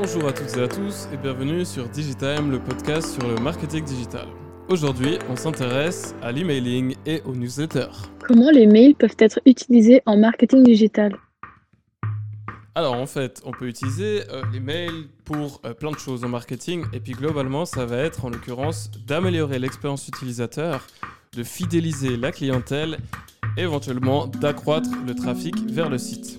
Bonjour à toutes et à tous et bienvenue sur Digitime, le podcast sur le marketing digital. Aujourd'hui, on s'intéresse à l'emailing et aux newsletters. Comment les mails peuvent être utilisés en marketing digital? Alors en fait, on peut utiliser euh, les mails pour euh, plein de choses en marketing et puis globalement, ça va être en l'occurrence d'améliorer l'expérience utilisateur, de fidéliser la clientèle et éventuellement d'accroître le trafic vers le site.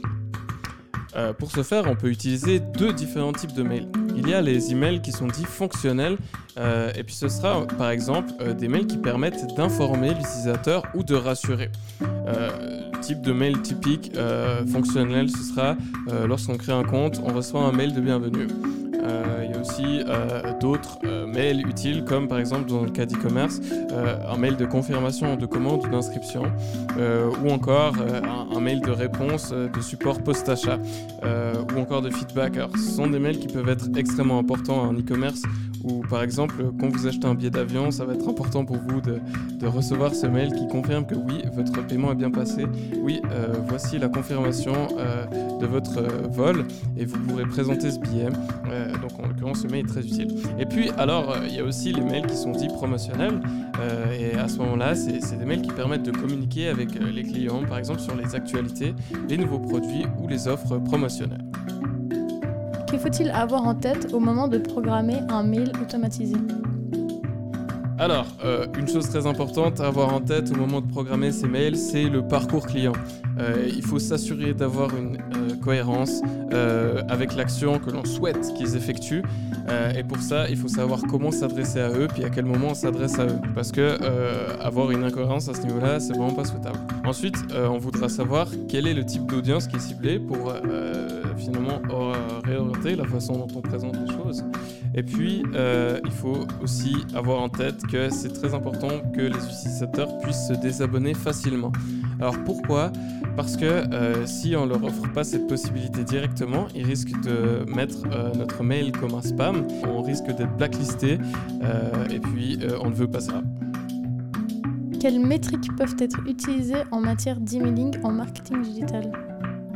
Euh, pour ce faire, on peut utiliser deux différents types de mails. Il y a les emails qui sont dits fonctionnels, euh, et puis ce sera par exemple euh, des mails qui permettent d'informer l'utilisateur ou de rassurer. type de mail typique fonctionnel, ce sera lorsqu'on crée un compte, on reçoit un mail de bienvenue. Aussi d'autres mails utiles, comme par exemple dans le cas d'e-commerce, un mail de confirmation de commande ou d'inscription, ou encore un, un, mail de réponse de support post-achat. Euh, ou encore de feedback. Alors, ce sont des mails qui peuvent être extrêmement importants en e-commerce ou par exemple, quand vous achetez un billet d'avion, ça va être important pour vous de, recevoir ce mail qui confirme que oui, votre paiement est bien passé. Oui, euh, voici la confirmation euh, de votre vol et vous pourrez présenter ce billet. donc en l'occurrence, ce mail est très utile. Et puis, alors, il y a aussi les mails qui sont dits promotionnels. et à ce moment-là, c'est des mails qui permettent de communiquer avec les clients, par exemple sur les actualités, les nouveaux produits ou les offres promotionnelles. Que faut-il avoir en tête au moment de programmer un mail automatisé alors, euh, une chose très importante à avoir en tête au moment de programmer ces mails, c'est le parcours client. Euh, il faut s'assurer d'avoir une cohérence avec l'action que l'on souhaite qu'ils effectuent. et pour ça, il faut savoir comment s'adresser à eux, puis à quel moment on s'adresse à eux. Parce que avoir une incohérence à ce niveau-là, c'est vraiment pas souhaitable. Ensuite, on voudra savoir quel est le type d'audience qui est ciblé pour finalement réorienter la façon dont on présente les choses. Et puis, il faut aussi avoir en tête que c'est très important que les utilisateurs puissent se désabonner facilement. Alors pourquoi Parce que euh, si on leur offre pas cette possibilité directement, ils risquent de mettre euh, notre mail comme un spam, on risque d'être blacklisté euh, et puis on ne veut pas ça. Quelles métriques peuvent être utilisées en matière d'emailing en marketing digital?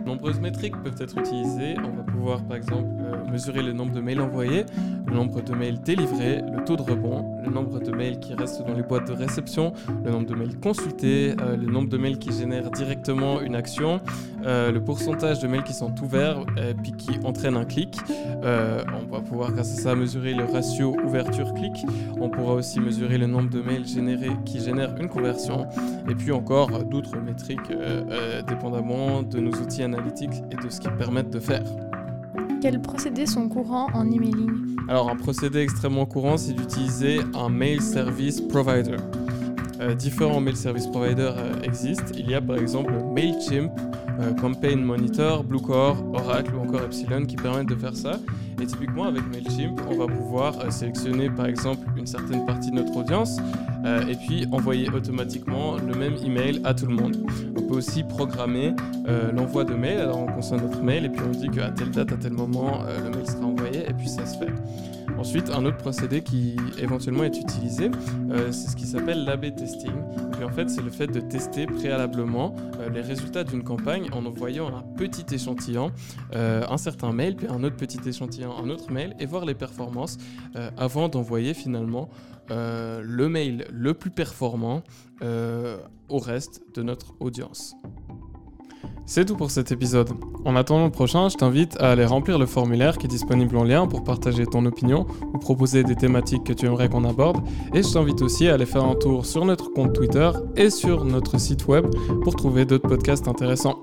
Nombreuses métriques peuvent être utilisées. On va pouvoir par exemple mesurer le nombre de mails envoyés, le nombre de mails délivrés, le taux de rebond, le nombre de mails qui restent dans les boîtes de réception, le nombre de mails consultés, euh, le nombre de mails qui génèrent directement une action, euh, le pourcentage de mails qui sont ouverts et puis qui entraînent un clic. Euh, on va pouvoir grâce à ça mesurer le ratio ouverture-clic. On pourra aussi mesurer le nombre de mails générés qui génèrent une conversion. Et puis encore d'autres métriques dépendamment de nos outils analytiques et de ce qu'ils permettent de faire. Quels procédés sont courants en emailing Alors un procédé extrêmement courant, c'est d'utiliser un mail service provider. Euh, différents mail service providers euh, existent. Il y a par exemple Mailchimp, euh, Campaign Monitor, Bluecore, Oracle ou encore Epsilon qui permettent de faire ça. Et typiquement avec Mailchimp, on va pouvoir sélectionner par exemple une certaine partie de notre audience et puis envoyer automatiquement le même email à tout le monde. On peut aussi programmer l'envoi de mail. Alors on consomme notre mail et puis on dit qu'à telle date, à tel moment, le mail sera envoyé et puis ça se fait. Ensuite, un autre procédé qui éventuellement est utilisé, euh, c'est ce qui s'appelle l'AB testing. Et en fait, c'est le fait de tester préalablement euh, les résultats d'une campagne en envoyant un petit échantillon, euh, un certain mail, puis un autre petit échantillon, un autre mail, et voir les performances avant d'envoyer finalement le mail le plus performant au reste de notre audience. C'est tout pour cet épisode. En attendant le prochain, je t'invite à aller remplir le formulaire qui est disponible en lien pour partager ton opinion ou proposer des thématiques que tu aimerais qu'on aborde. Et je t'invite aussi à aller faire un tour sur notre compte Twitter et sur notre site web pour trouver d'autres podcasts intéressants.